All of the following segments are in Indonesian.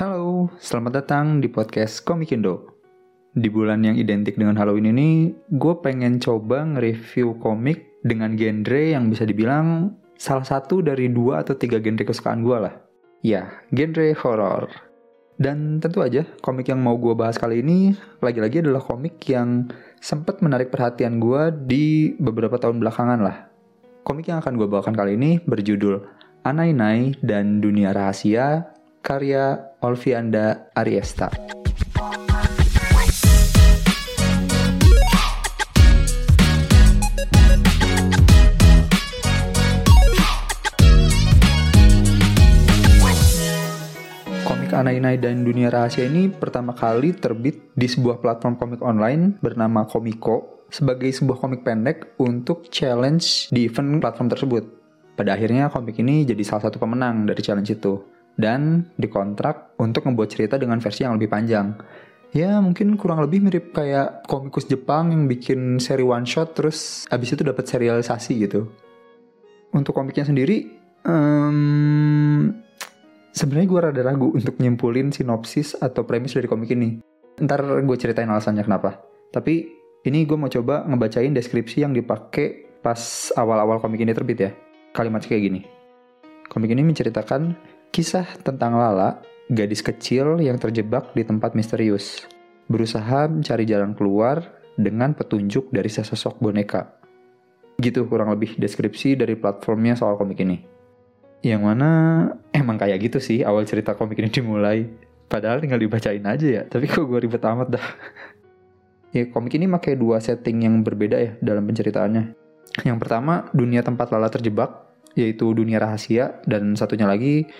Halo, selamat datang di podcast Komik Indo. Di bulan yang identik dengan Halloween ini, gue pengen coba nge-review komik dengan genre yang bisa dibilang salah satu dari dua atau tiga genre kesukaan gue lah. Ya, genre horror. Dan tentu aja, komik yang mau gue bahas kali ini lagi-lagi adalah komik yang sempat menarik perhatian gue di beberapa tahun belakangan lah. Komik yang akan gue bawakan kali ini berjudul Anainai dan Dunia Rahasia karya Olvianda Ariesta. Komik Anainai dan Dunia Rahasia ini pertama kali terbit di sebuah platform komik online bernama Komiko sebagai sebuah komik pendek untuk challenge di event platform tersebut. Pada akhirnya komik ini jadi salah satu pemenang dari challenge itu dan dikontrak untuk membuat cerita dengan versi yang lebih panjang. Ya mungkin kurang lebih mirip kayak komikus Jepang yang bikin seri one shot terus abis itu dapat serialisasi gitu. Untuk komiknya sendiri, um, sebenarnya gue rada ragu untuk nyimpulin sinopsis atau premis dari komik ini. Ntar gue ceritain alasannya kenapa. Tapi ini gue mau coba ngebacain deskripsi yang dipakai pas awal-awal komik ini terbit ya. Kalimat kayak gini. Komik ini menceritakan Kisah tentang Lala, gadis kecil yang terjebak di tempat misterius, berusaha mencari jalan keluar dengan petunjuk dari sesosok boneka. Gitu kurang lebih deskripsi dari platformnya soal komik ini. Yang mana emang kayak gitu sih awal cerita komik ini dimulai. Padahal tinggal dibacain aja ya, tapi kok gue ribet amat dah. ya komik ini pakai dua setting yang berbeda ya dalam penceritaannya. Yang pertama, dunia tempat Lala terjebak, yaitu dunia rahasia, dan satunya lagi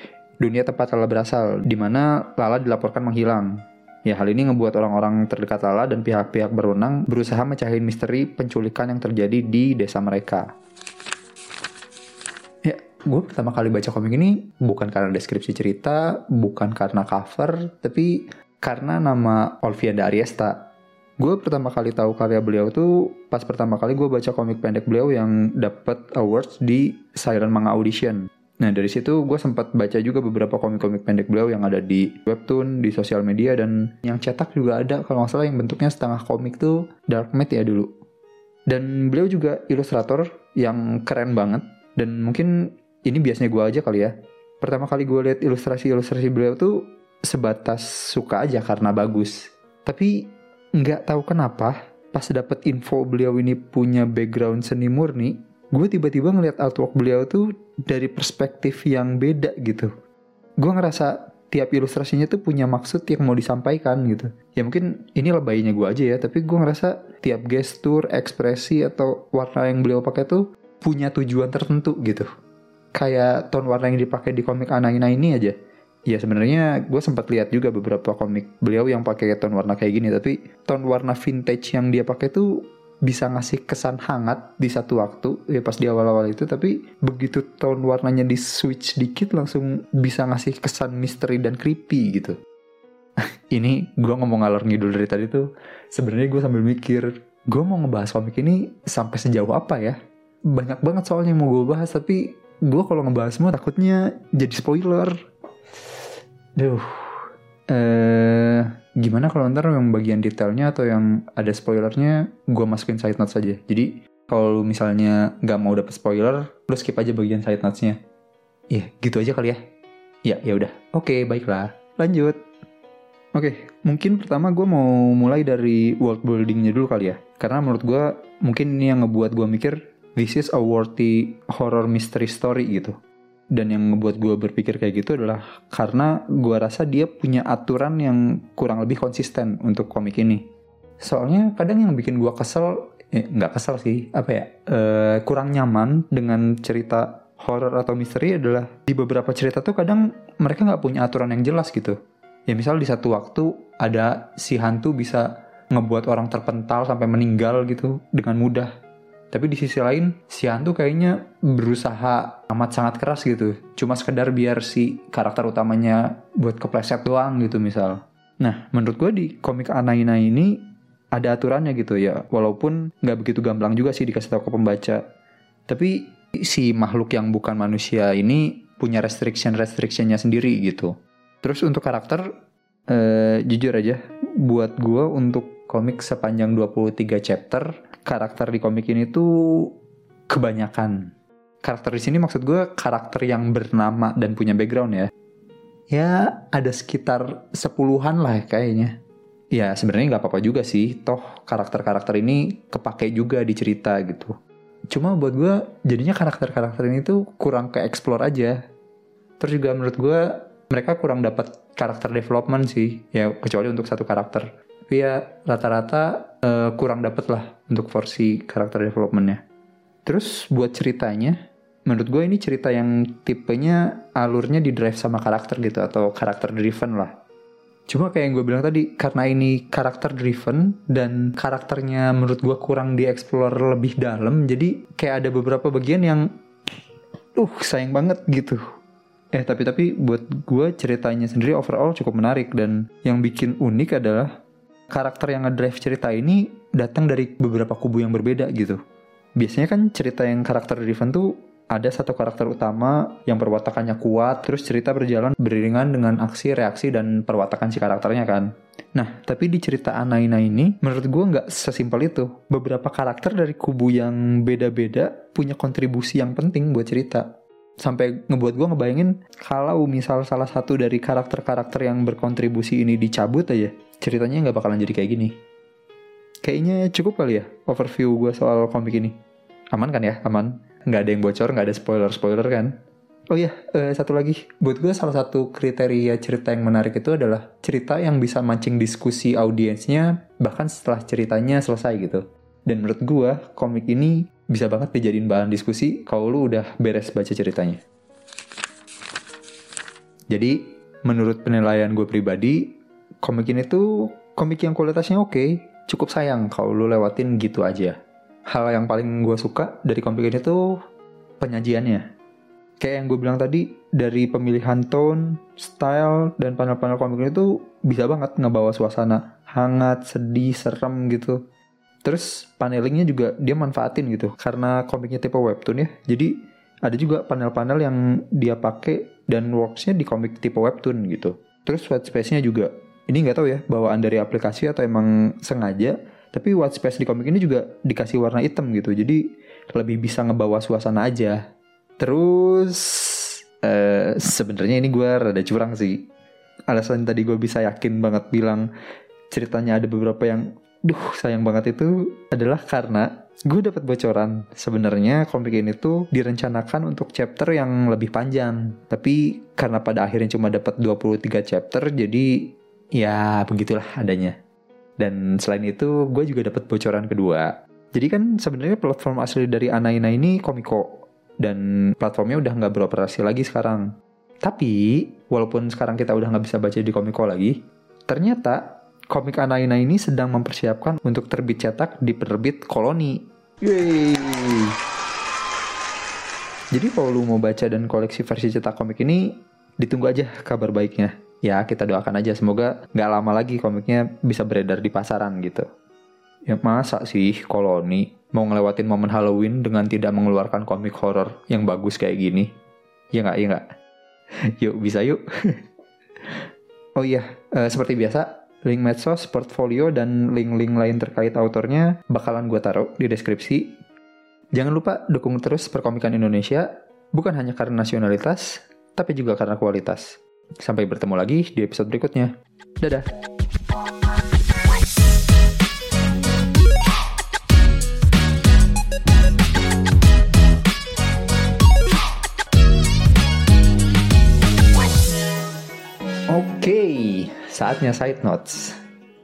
dunia tempat Lala berasal, di mana Lala dilaporkan menghilang. Ya, hal ini ngebuat orang-orang terdekat Lala dan pihak-pihak berwenang berusaha mecahin misteri penculikan yang terjadi di desa mereka. Ya, gue pertama kali baca komik ini bukan karena deskripsi cerita, bukan karena cover, tapi karena nama Olvianda Ariesta. Gue pertama kali tahu karya beliau tuh pas pertama kali gue baca komik pendek beliau yang dapat awards di Siren Manga Audition. Nah dari situ gue sempat baca juga beberapa komik-komik pendek beliau yang ada di webtoon, di sosial media dan yang cetak juga ada kalau nggak salah yang bentuknya setengah komik tuh dark matte ya dulu. Dan beliau juga ilustrator yang keren banget dan mungkin ini biasanya gue aja kali ya. Pertama kali gue lihat ilustrasi-ilustrasi beliau tuh sebatas suka aja karena bagus. Tapi nggak tahu kenapa pas dapet info beliau ini punya background seni murni, gue tiba-tiba ngeliat artwork beliau tuh dari perspektif yang beda gitu. Gue ngerasa tiap ilustrasinya tuh punya maksud yang mau disampaikan gitu. Ya mungkin ini lebaynya gue aja ya, tapi gue ngerasa tiap gestur, ekspresi atau warna yang beliau pakai tuh punya tujuan tertentu gitu. Kayak tone warna yang dipakai di komik Anaina ini aja. Ya sebenarnya gue sempat lihat juga beberapa komik beliau yang pakai tone warna kayak gini, tapi tone warna vintage yang dia pakai tuh bisa ngasih kesan hangat di satu waktu ya pas di awal-awal itu tapi begitu tone warnanya di switch dikit langsung bisa ngasih kesan misteri dan creepy gitu. Ini gue ngomong ngalor ngidul dari tadi tuh sebenarnya gue sambil mikir gue mau ngebahas komik ini sampai sejauh apa ya? Banyak banget soalnya yang mau gue bahas tapi gue kalau ngebahas semua takutnya jadi spoiler. Duh eh gimana kalau ntar yang bagian detailnya atau yang ada spoilernya gue masukin side notes saja jadi kalau misalnya nggak mau dapet spoiler lu skip aja bagian side notesnya. Ya gitu aja kali ya. Ya ya udah. Oke baiklah. Lanjut. Oke mungkin pertama gue mau mulai dari world buildingnya dulu kali ya. Karena menurut gue mungkin ini yang ngebuat gue mikir this is a worthy horror mystery story gitu dan yang ngebuat gue berpikir kayak gitu adalah karena gue rasa dia punya aturan yang kurang lebih konsisten untuk komik ini. Soalnya kadang yang bikin gue kesel, eh, nggak kesel sih, apa ya, uh, kurang nyaman dengan cerita horror atau misteri adalah di beberapa cerita tuh kadang mereka nggak punya aturan yang jelas gitu. Ya misal di satu waktu ada si hantu bisa ngebuat orang terpental sampai meninggal gitu dengan mudah tapi di sisi lain, si hantu kayaknya berusaha amat sangat keras gitu. Cuma sekedar biar si karakter utamanya buat kepleset doang gitu misal. Nah, menurut gue di komik Anaina ini ada aturannya gitu ya. Walaupun nggak begitu gamblang juga sih dikasih tahu ke pembaca. Tapi si makhluk yang bukan manusia ini punya restriction-restrictionnya sendiri gitu. Terus untuk karakter, eh, jujur aja, buat gue untuk komik sepanjang 23 chapter, karakter di komik ini tuh kebanyakan. Karakter di sini maksud gue karakter yang bernama dan punya background ya. Ya ada sekitar sepuluhan lah kayaknya. Ya sebenarnya nggak apa-apa juga sih, toh karakter-karakter ini kepake juga di cerita gitu. Cuma buat gue jadinya karakter-karakter ini tuh kurang ke explore aja. Terus juga menurut gue mereka kurang dapat karakter development sih, ya kecuali untuk satu karakter. Tapi ya rata-rata uh, kurang dapet lah untuk versi karakter developmentnya. Terus buat ceritanya, menurut gue ini cerita yang tipenya alurnya di drive sama karakter gitu atau karakter driven lah. Cuma kayak yang gue bilang tadi, karena ini karakter driven dan karakternya menurut gue kurang dieksplor lebih dalam, jadi kayak ada beberapa bagian yang, uh sayang banget gitu. Eh tapi tapi buat gue ceritanya sendiri overall cukup menarik dan yang bikin unik adalah karakter yang ngedrive cerita ini datang dari beberapa kubu yang berbeda gitu. Biasanya kan cerita yang karakter driven tuh ada satu karakter utama yang perwatakannya kuat, terus cerita berjalan beriringan dengan aksi, reaksi, dan perwatakan si karakternya kan. Nah, tapi di cerita Anaina ini, menurut gue nggak sesimpel itu. Beberapa karakter dari kubu yang beda-beda punya kontribusi yang penting buat cerita. Sampai ngebuat gue ngebayangin kalau misal salah satu dari karakter-karakter yang berkontribusi ini dicabut aja, ceritanya nggak bakalan jadi kayak gini. Kayaknya cukup kali ya overview gue soal komik ini. Aman kan ya? Aman nggak ada yang bocor nggak ada spoiler spoiler kan Oh iya, uh, satu lagi. Buat gue salah satu kriteria cerita yang menarik itu adalah cerita yang bisa mancing diskusi audiensnya bahkan setelah ceritanya selesai gitu. Dan menurut gue, komik ini bisa banget dijadiin bahan diskusi kalau lu udah beres baca ceritanya. Jadi, menurut penilaian gue pribadi, komik ini tuh komik yang kualitasnya oke. Cukup sayang kalau lu lewatin gitu aja hal yang paling gue suka dari komik ini tuh penyajiannya. Kayak yang gue bilang tadi, dari pemilihan tone, style, dan panel-panel komik ini tuh bisa banget ngebawa suasana hangat, sedih, serem gitu. Terus panelingnya juga dia manfaatin gitu, karena komiknya tipe webtoon ya. Jadi ada juga panel-panel yang dia pakai dan worksnya di komik tipe webtoon gitu. Terus white space-nya juga, ini nggak tahu ya bawaan dari aplikasi atau emang sengaja tapi white space di komik ini juga dikasih warna hitam gitu. Jadi lebih bisa ngebawa suasana aja. Terus uh, sebenarnya ini gue rada curang sih. Alasan tadi gue bisa yakin banget bilang ceritanya ada beberapa yang duh sayang banget itu adalah karena gue dapat bocoran sebenarnya komik ini tuh direncanakan untuk chapter yang lebih panjang tapi karena pada akhirnya cuma dapat 23 chapter jadi ya begitulah adanya dan selain itu, gue juga dapat bocoran kedua. Jadi kan sebenarnya platform asli dari Anaina ini Komiko dan platformnya udah nggak beroperasi lagi sekarang. Tapi walaupun sekarang kita udah nggak bisa baca di Komiko lagi, ternyata komik Anaina ini sedang mempersiapkan untuk terbit cetak di penerbit Koloni. Yeay! Jadi kalau lu mau baca dan koleksi versi cetak komik ini, ditunggu aja kabar baiknya ya kita doakan aja semoga nggak lama lagi komiknya bisa beredar di pasaran gitu. Ya masa sih koloni mau ngelewatin momen Halloween dengan tidak mengeluarkan komik horror yang bagus kayak gini? Ya nggak, ya nggak. yuk bisa yuk. oh iya, uh, seperti biasa link medsos, portfolio, dan link-link lain terkait autornya bakalan gue taruh di deskripsi. Jangan lupa dukung terus perkomikan Indonesia, bukan hanya karena nasionalitas, tapi juga karena kualitas. Sampai bertemu lagi di episode berikutnya. Dadah. Saatnya side notes.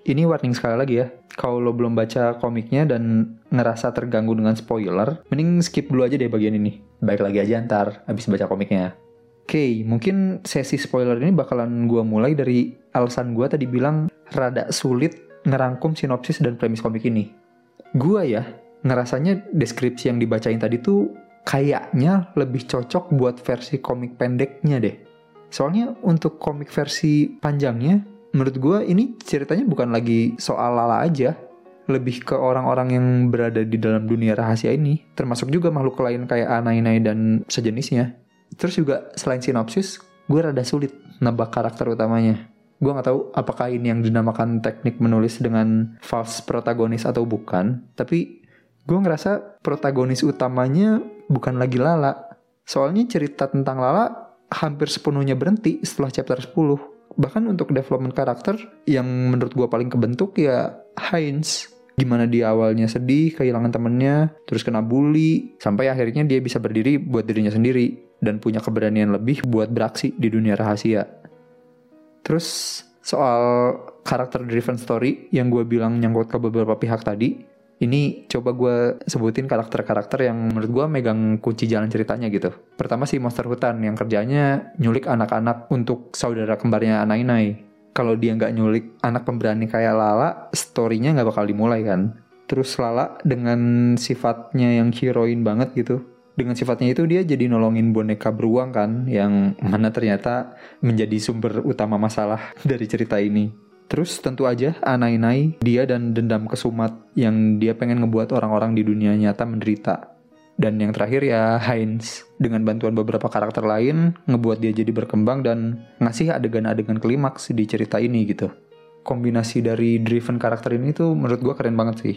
Ini warning sekali lagi ya. Kalau lo belum baca komiknya dan ngerasa terganggu dengan spoiler, mending skip dulu aja deh bagian ini. Baik lagi aja ntar abis baca komiknya. Oke, okay, mungkin sesi spoiler ini bakalan gue mulai dari alasan gue tadi bilang rada sulit ngerangkum sinopsis dan premis komik ini. Gue ya, ngerasanya deskripsi yang dibacain tadi tuh kayaknya lebih cocok buat versi komik pendeknya deh. Soalnya untuk komik versi panjangnya, menurut gue ini ceritanya bukan lagi soal Lala aja, lebih ke orang-orang yang berada di dalam dunia rahasia ini, termasuk juga makhluk lain kayak Anainai dan sejenisnya. Terus juga selain sinopsis, gue rada sulit nebak karakter utamanya. Gue nggak tahu apakah ini yang dinamakan teknik menulis dengan false protagonis atau bukan. Tapi gue ngerasa protagonis utamanya bukan lagi Lala. Soalnya cerita tentang Lala hampir sepenuhnya berhenti setelah chapter 10. Bahkan untuk development karakter yang menurut gue paling kebentuk ya Heinz. Gimana dia awalnya sedih, kehilangan temennya, terus kena bully, sampai akhirnya dia bisa berdiri buat dirinya sendiri dan punya keberanian lebih buat beraksi di dunia rahasia. Terus soal karakter driven story yang gue bilang nyangkut ke beberapa pihak tadi, ini coba gue sebutin karakter-karakter yang menurut gue megang kunci jalan ceritanya gitu. Pertama sih monster hutan yang kerjanya nyulik anak-anak untuk saudara kembarnya Anainai. Kalau dia nggak nyulik anak pemberani kayak Lala, storynya nggak bakal dimulai kan. Terus Lala dengan sifatnya yang heroin banget gitu, dengan sifatnya itu dia jadi nolongin boneka beruang kan yang mana ternyata menjadi sumber utama masalah dari cerita ini. Terus tentu aja Anainai, dia dan dendam kesumat yang dia pengen ngebuat orang-orang di dunia nyata menderita. Dan yang terakhir ya Heinz, dengan bantuan beberapa karakter lain, ngebuat dia jadi berkembang dan ngasih adegan-adegan klimaks di cerita ini gitu. Kombinasi dari driven karakter ini tuh menurut gue keren banget sih.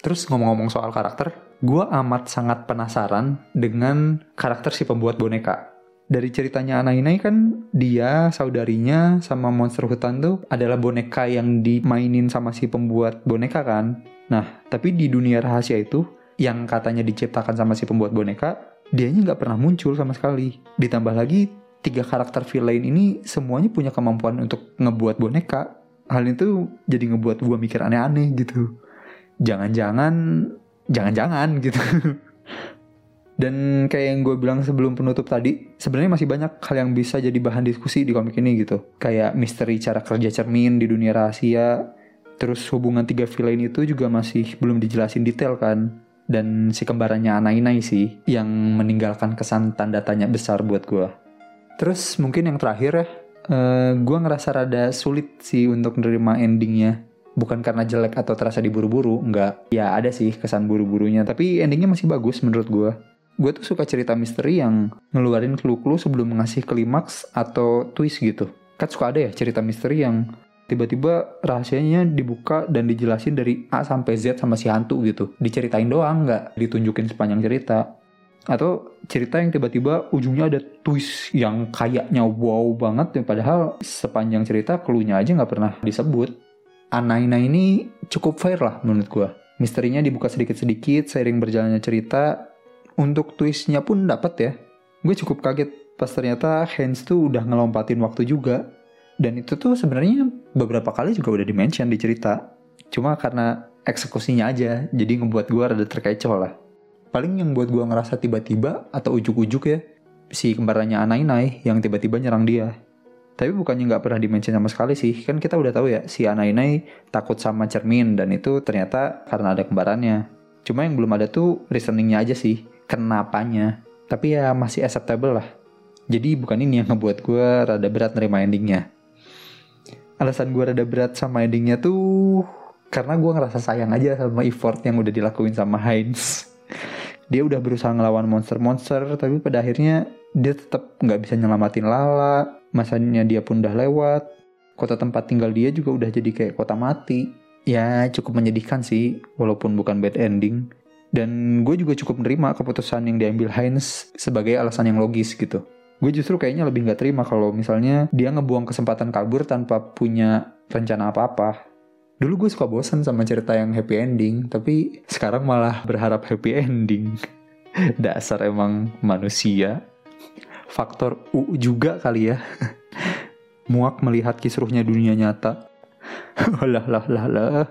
Terus ngomong-ngomong soal karakter, gue amat sangat penasaran dengan karakter si pembuat boneka. Dari ceritanya Anainai kan dia, saudarinya, sama monster hutan tuh adalah boneka yang dimainin sama si pembuat boneka kan. Nah, tapi di dunia rahasia itu, yang katanya diciptakan sama si pembuat boneka, dianya nggak pernah muncul sama sekali. Ditambah lagi, tiga karakter villain ini semuanya punya kemampuan untuk ngebuat boneka. Hal itu jadi ngebuat gue mikir aneh-aneh gitu jangan-jangan jangan-jangan gitu dan kayak yang gue bilang sebelum penutup tadi sebenarnya masih banyak hal yang bisa jadi bahan diskusi di komik ini gitu kayak misteri cara kerja cermin di dunia rahasia terus hubungan tiga villain itu juga masih belum dijelasin detail kan dan si kembarannya Anainai sih yang meninggalkan kesan tanda tanya besar buat gue terus mungkin yang terakhir ya uh, gue ngerasa rada sulit sih untuk menerima endingnya bukan karena jelek atau terasa diburu-buru, enggak. Ya ada sih kesan buru-burunya, tapi endingnya masih bagus menurut gue. Gue tuh suka cerita misteri yang ngeluarin clue-clue sebelum ngasih klimaks atau twist gitu. Kan suka ada ya cerita misteri yang tiba-tiba rahasianya dibuka dan dijelasin dari A sampai Z sama si hantu gitu. Diceritain doang, nggak ditunjukin sepanjang cerita. Atau cerita yang tiba-tiba ujungnya ada twist yang kayaknya wow banget, padahal sepanjang cerita clue-nya aja nggak pernah disebut Anaina ini cukup fair lah menurut gue. Misterinya dibuka sedikit-sedikit seiring berjalannya cerita. Untuk twistnya pun dapat ya. Gue cukup kaget pas ternyata Hans tuh udah ngelompatin waktu juga. Dan itu tuh sebenarnya beberapa kali juga udah dimention di cerita. Cuma karena eksekusinya aja, jadi ngebuat gue rada terkecoh lah. Paling yang buat gue ngerasa tiba-tiba atau ujuk-ujuk ya, si kembarannya Anainai yang tiba-tiba nyerang dia. Tapi bukannya nggak pernah dimention sama sekali sih. Kan kita udah tahu ya si Anainai takut sama cermin dan itu ternyata karena ada kembarannya. Cuma yang belum ada tuh reasoningnya aja sih. Kenapanya. Tapi ya masih acceptable lah. Jadi bukan ini yang ngebuat gue rada berat nerima endingnya. Alasan gue rada berat sama endingnya tuh karena gue ngerasa sayang aja sama effort yang udah dilakuin sama Heinz. Dia udah berusaha ngelawan monster-monster, tapi pada akhirnya dia tetap nggak bisa nyelamatin Lala, masanya dia pun udah lewat, kota tempat tinggal dia juga udah jadi kayak kota mati. Ya cukup menyedihkan sih, walaupun bukan bad ending. Dan gue juga cukup menerima keputusan yang diambil Heinz sebagai alasan yang logis gitu. Gue justru kayaknya lebih gak terima kalau misalnya dia ngebuang kesempatan kabur tanpa punya rencana apa-apa. Dulu gue suka bosan sama cerita yang happy ending, tapi sekarang malah berharap happy ending. Dasar emang manusia faktor U juga kali ya. Muak melihat kisruhnya dunia nyata. lah lah lah lah.